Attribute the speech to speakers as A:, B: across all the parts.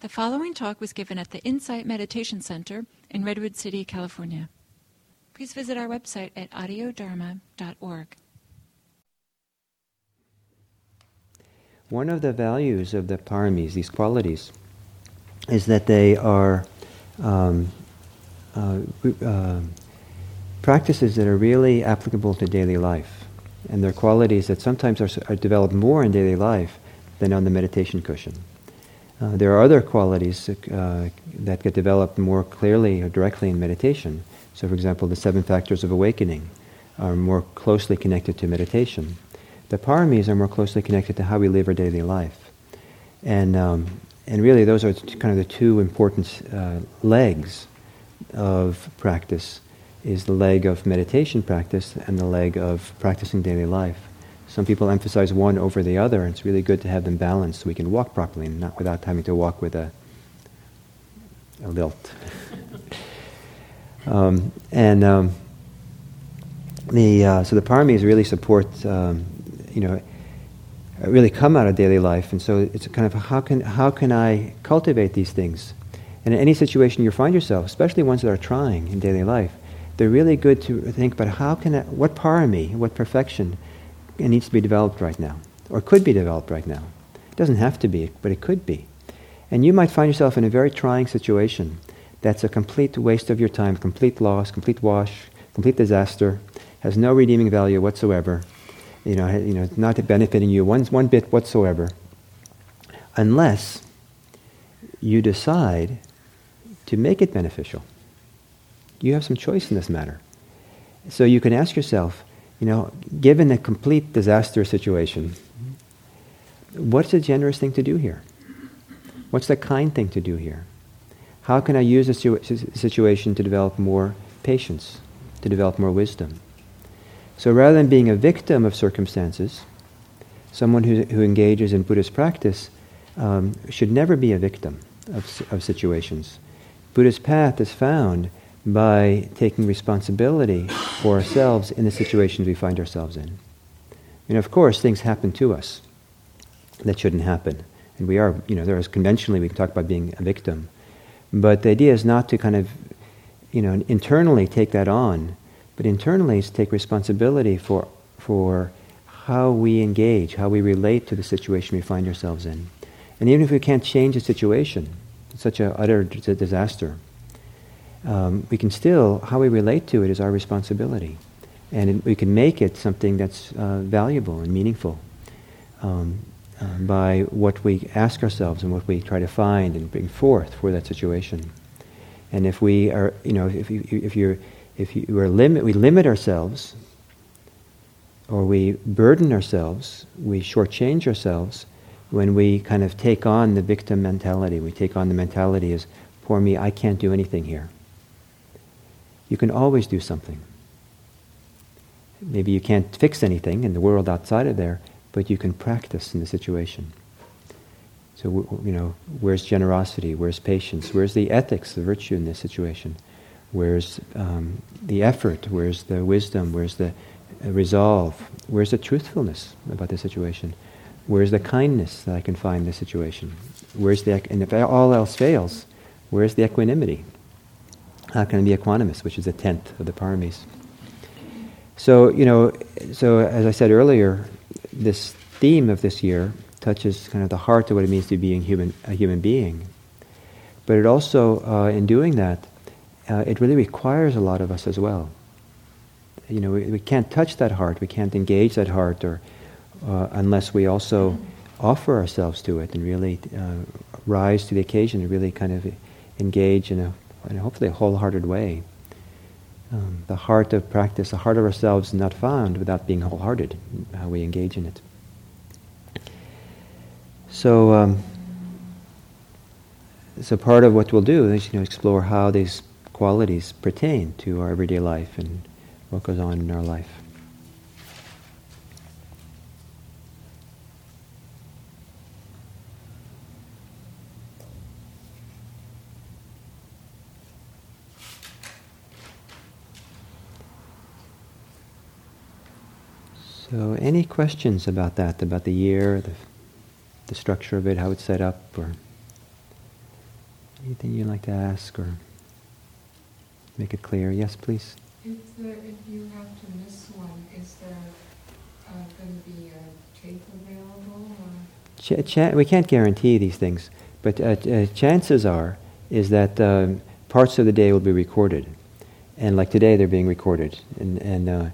A: The following talk was given at the Insight Meditation Center in Redwood City, California. Please visit our website at audiodharma.org.
B: One of the values of the paramis, these qualities, is that they are um, uh, uh, practices that are really applicable to daily life. And they're qualities that sometimes are, are developed more in daily life than on the meditation cushion. Uh, there are other qualities uh, that get developed more clearly or directly in meditation. So, for example, the seven factors of awakening are more closely connected to meditation. The paramis are more closely connected to how we live our daily life. And, um, and really, those are kind of the two important uh, legs of practice is the leg of meditation practice and the leg of practicing daily life. Some people emphasize one over the other, and it's really good to have them balanced so we can walk properly and not without having to walk with a, a lilt. um, and um, the, uh, so the paramis really support, um, you know, really come out of daily life. And so it's kind of how can, how can I cultivate these things? And in any situation you find yourself, especially ones that are trying in daily life, they're really good to think about how can I, what parami, what perfection it needs to be developed right now, or could be developed right now. It doesn't have to be, but it could be. And you might find yourself in a very trying situation that's a complete waste of your time, complete loss, complete wash, complete disaster, has no redeeming value whatsoever, you know, you know not benefiting you one, one bit whatsoever, unless you decide to make it beneficial. You have some choice in this matter. So you can ask yourself, you know, given a complete disaster situation, what's the generous thing to do here? What's the kind thing to do here? How can I use this situation to develop more patience, to develop more wisdom? So rather than being a victim of circumstances, someone who, who engages in Buddhist practice um, should never be a victim of, of situations. Buddha's path is found by taking responsibility for ourselves in the situations we find ourselves in. And of course, things happen to us that shouldn't happen. And we are, you know, there is conventionally we can talk about being a victim. But the idea is not to kind of, you know, internally take that on, but internally is take responsibility for, for how we engage, how we relate to the situation we find ourselves in. And even if we can't change the situation, it's such an utter disaster, um, we can still, how we relate to it is our responsibility. And it, we can make it something that's uh, valuable and meaningful um, uh, by what we ask ourselves and what we try to find and bring forth for that situation. And if we are, you know, if, you, if you're, if you are limit, we limit ourselves or we burden ourselves, we shortchange ourselves when we kind of take on the victim mentality. We take on the mentality as, poor me, I can't do anything here. You can always do something. Maybe you can't fix anything in the world outside of there, but you can practice in the situation. So, you know, where's generosity? Where's patience? Where's the ethics, the virtue in this situation? Where's um, the effort? Where's the wisdom? Where's the uh, resolve? Where's the truthfulness about the situation? Where's the kindness that I can find in the situation? Where's the, and if all else fails, where's the equanimity? How can I be equanimous, which is a tenth of the paramis? So, you know, so as I said earlier, this theme of this year touches kind of the heart of what it means to be a human, a human being. But it also, uh, in doing that, uh, it really requires a lot of us as well. You know, we, we can't touch that heart, we can't engage that heart, or uh, unless we also offer ourselves to it and really uh, rise to the occasion and really kind of engage in a in hopefully a wholehearted way. Um, the heart of practice, the heart of ourselves not found without being wholehearted, how we engage in it. So, um, so part of what we'll do is you know explore how these qualities pertain to our everyday life and what goes on in our life. So, any questions about that, about the year, the, the structure of it, how it's set up, or anything you'd like to ask or make it clear? Yes, please.
C: If, there, if you have to miss one, is there uh, going to be a tape available?
B: Ch- ch- we can't guarantee these things, but uh, uh, chances are is that um, parts of the day will be recorded, and like today they're being recorded, and and uh,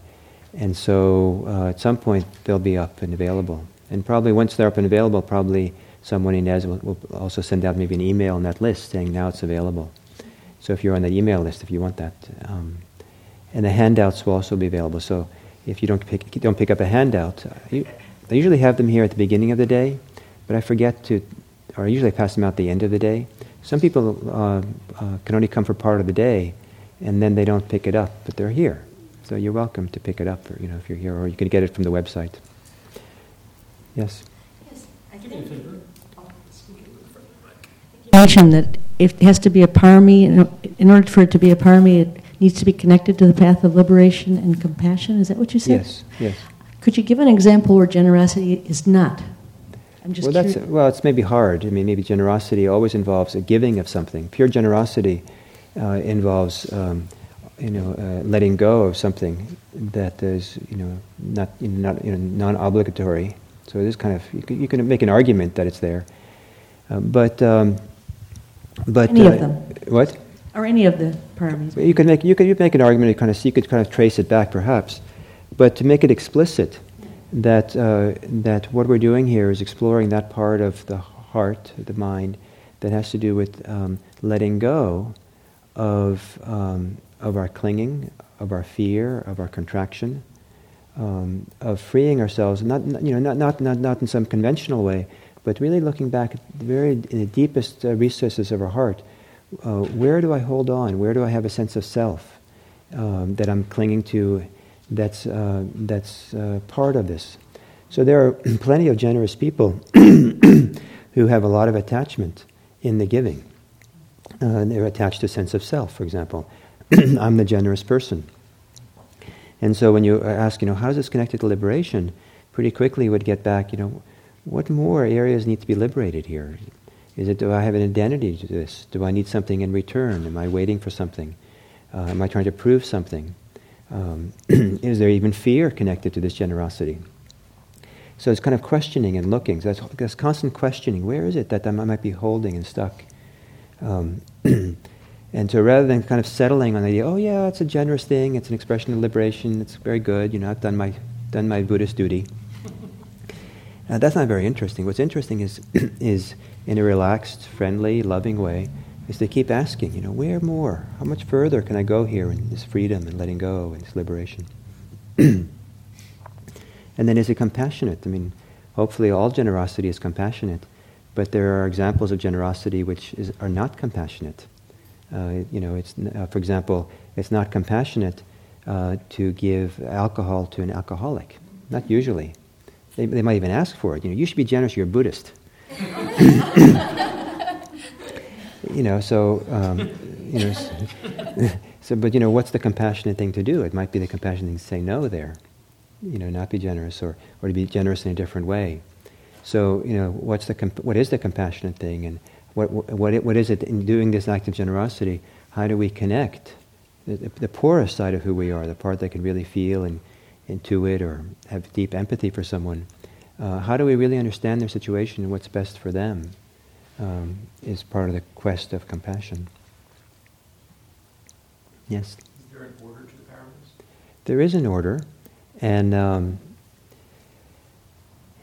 B: and so uh, at some point they'll be up and available, and probably once they're up and available, probably someone in ES will, will also send out maybe an email on that list saying now it's available. So if you're on that email list, if you want that. Um, and the handouts will also be available. So if you don't pick, don't pick up a handout, I usually have them here at the beginning of the day, but I forget to, or I usually pass them out at the end of the day. Some people uh, uh, can only come for part of the day, and then they don't pick it up, but they're here. So you're welcome to pick it up, or, you know, if you're here, or you can get it from the website. Yes.
D: Yes, I think. You mentioned that it has to be a parami. In order for it to be a parami, it needs to be connected to the path of liberation and compassion. Is that what you said?
B: Yes, yes.
D: Could you give an example where generosity is not? I'm just
B: well, that's well, it's maybe hard. I mean, maybe generosity always involves a giving of something. Pure generosity uh, involves, um, you know, uh, letting go of something that is, you know, not, you know, not you know, non-obligatory. So it is kind of you can, you can make an argument that it's there, uh, but um, but
D: any of
B: uh,
D: them.
B: What?
D: or any of the paramis.
B: You could make you could make an argument. You kind of you could kind of trace it back, perhaps, but to make it explicit that uh, that what we're doing here is exploring that part of the heart, the mind, that has to do with um, letting go of um, of our clinging, of our fear, of our contraction, um, of freeing ourselves. Not you know not, not not not in some conventional way, but really looking back at the very in the deepest uh, recesses of our heart uh, where do I hold on? Where do I have a sense of self um, that I'm clinging to that's, uh, that's uh, part of this? So there are plenty of generous people who have a lot of attachment in the giving. Uh, they're attached to a sense of self, for example. I'm the generous person. And so when you ask, you know, how is this connected to liberation? Pretty quickly would get back, you know, what more areas need to be liberated here? Is it, do I have an identity to this? Do I need something in return? Am I waiting for something? Uh, am I trying to prove something? Um, is there even fear connected to this generosity? So it's kind of questioning and looking. So that's, that's constant questioning. Where is it that I might be holding and stuck? Um, and so rather than kind of settling on the idea, oh yeah, it's a generous thing, it's an expression of liberation, it's very good, you know, I've done my, done my Buddhist duty. Uh, that's not very interesting. What's interesting is, is in a relaxed, friendly, loving way, is to keep asking, you know, where more? How much further can I go here in this freedom and letting go and this liberation? and then is it compassionate? I mean, hopefully all generosity is compassionate, but there are examples of generosity which is, are not compassionate. Uh, you know, it's, uh, for example, it's not compassionate uh, to give alcohol to an alcoholic. Not usually. They, they might even ask for it. You know, you should be generous. You're a Buddhist. you know, so um, you know, so but you know, what's the compassionate thing to do? It might be the compassionate thing to say no there, you know, not be generous, or or to be generous in a different way. So you know, what's the comp- what is the compassionate thing, and what what it, what is it in doing this act of generosity? How do we connect the, the poorest side of who we are, the part that can really feel and intuit or have deep empathy for someone? uh, how do we really understand their situation and what's best for them um, is part of the quest of compassion. Yes?
E: Is there an order to the paramis?
B: There is an order, and um,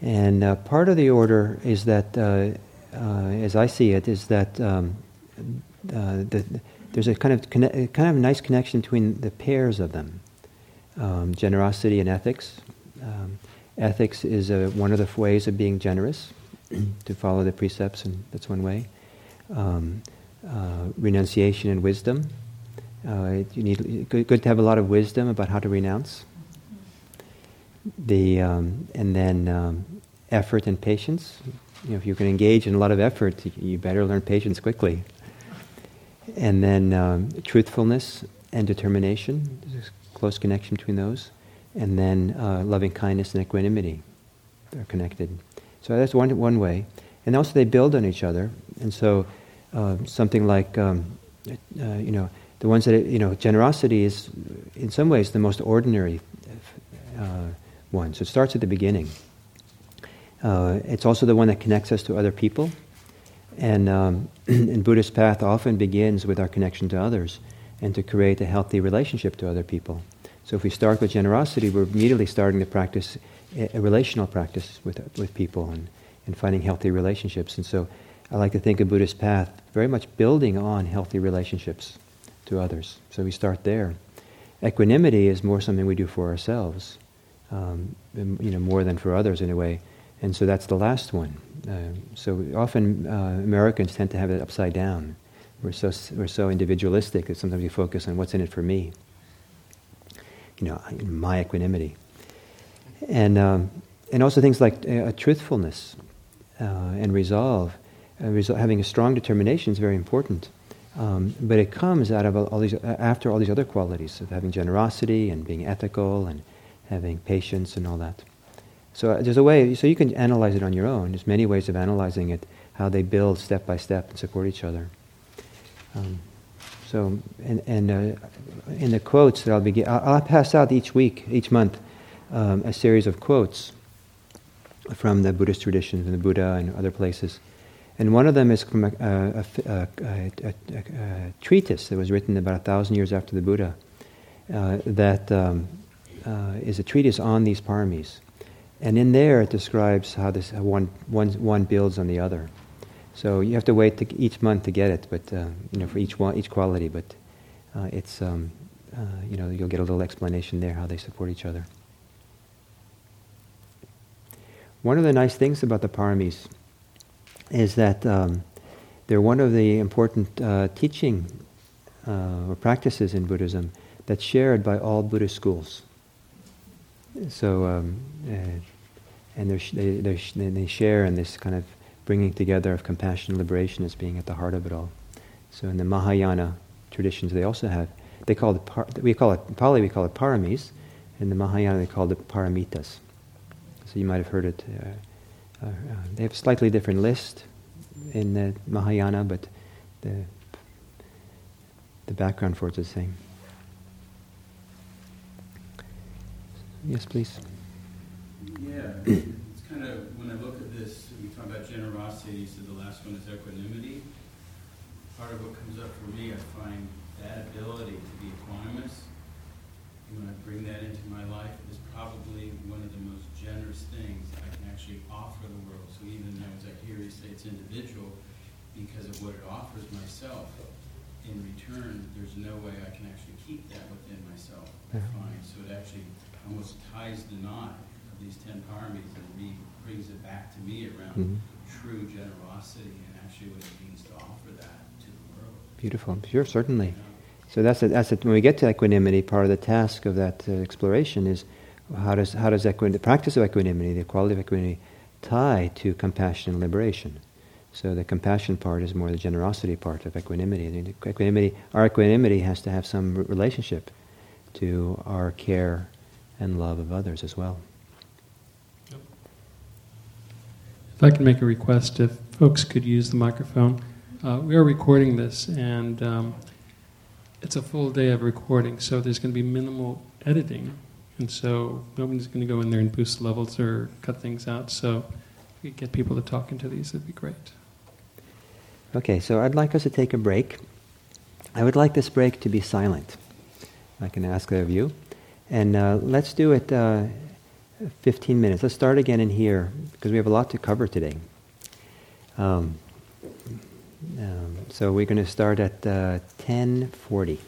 B: and uh, part of the order is that, uh, uh as I see it, is that um, uh, the, there's a kind of conne- kind of nice connection between the pairs of them, um, generosity and ethics. Um, Ethics is a, one of the ways of being generous, to follow the precepts, and that's one way. Um, uh, renunciation and wisdom. Uh, you need good, good, to have a lot of wisdom about how to renounce. The um, and then um, effort and patience. You know, if you can engage in a lot of effort, you better learn patience quickly. And then um, truthfulness and determination. There's a close connection between those and then uh, loving kindness and equanimity. They're connected. So that's one, one way. And also they build on each other. And so uh, something like, um, uh, you know, the ones that, you know, generosity is in some ways the most ordinary uh, one. So it starts at the beginning. Uh, it's also the one that connects us to other people. And, um, and Buddhist path often begins with our connection to others and to create a healthy relationship to other people. So if we start with generosity, we're immediately starting to practice a, a relational practice with, with people and, and finding healthy relationships. And so I like to think of Buddhist path very much building on healthy relationships to others. So we start there. Equanimity is more something we do for ourselves, um, you know, more than for others in a way. And so that's the last one. Uh, so often uh, Americans tend to have it upside down. We're so, we're so individualistic that sometimes we focus on what's in it for me. You know, my equanimity. And, um, and also things like uh, truthfulness uh, and resolve. Uh, resol- having a strong determination is very important. Um, but it comes out of all these, after all these other qualities of having generosity and being ethical and having patience and all that. So uh, there's a way, so you can analyze it on your own. There's many ways of analyzing it, how they build step by step and support each other. Um, so, and, and uh, in the quotes that I'll begin, I'll, I'll, pass out each week, each month, um, a series of quotes from the Buddhist traditions and the Buddha and other places. And one of them is from a, a, a, a treatise that was written about a thousand years after the Buddha, uh, that um, uh, is a treatise on these paramis. And in there, it describes how this how one, one, one builds on the other. So you have to wait to each month to get it, but uh, you know for each one, each quality. But uh, it's um, uh, you know you'll get a little explanation there how they support each other. One of the nice things about the paramis is that um, they're one of the important uh, teaching uh, or practices in Buddhism that's shared by all Buddhist schools. So um, uh, and they, they, they share in this kind of bringing together of compassion and liberation as being at the heart of it all. So in the Mahayana traditions, they also have they call it par, we call it in Pali we call it paramis, in the Mahayana they call it paramitas. So you might have heard it. Uh, uh, they have a slightly different list in the Mahayana, but the the background for it is the same. Yes, please.
F: Yeah, it's kind of, when I look at this, we talk about generosity, so the last one is equanimity. Part of what comes up for me, I find that ability to be equanimous, when I bring that into my life, is probably one of the most generous things I can actually offer the world. So even though, as I hear you say, it's individual, because of what it offers myself, in return, there's no way I can actually keep that within myself. I find. So it actually almost ties the knot of these ten paramis and re- brings it back to me around mm-hmm. true generosity and actually what it means to offer that to the world.
B: Beautiful. Sure, certainly. Yeah. So that's a, that's a, when we get to equanimity, part of the task of that uh, exploration is how does how does equanimity, the practice of equanimity, the quality of equanimity, tie to compassion and liberation? So the compassion part is more the generosity part of equanimity. Equanimity, our equanimity has to have some relationship to our care and love of others as well.
G: If I can make a request, if folks could use the microphone. Uh, we are recording this, and um, it's a full day of recording, so there's going to be minimal editing. And so nobody's going to go in there and boost levels or cut things out. So if we get people to talk into these, it'd be great.
B: Okay, so I'd like us to take a break. I would like this break to be silent. I can ask of you. And uh, let's do it uh, 15 minutes. Let's start again in here because we have a lot to cover today. Um, um, so we're going to start at uh, 1040.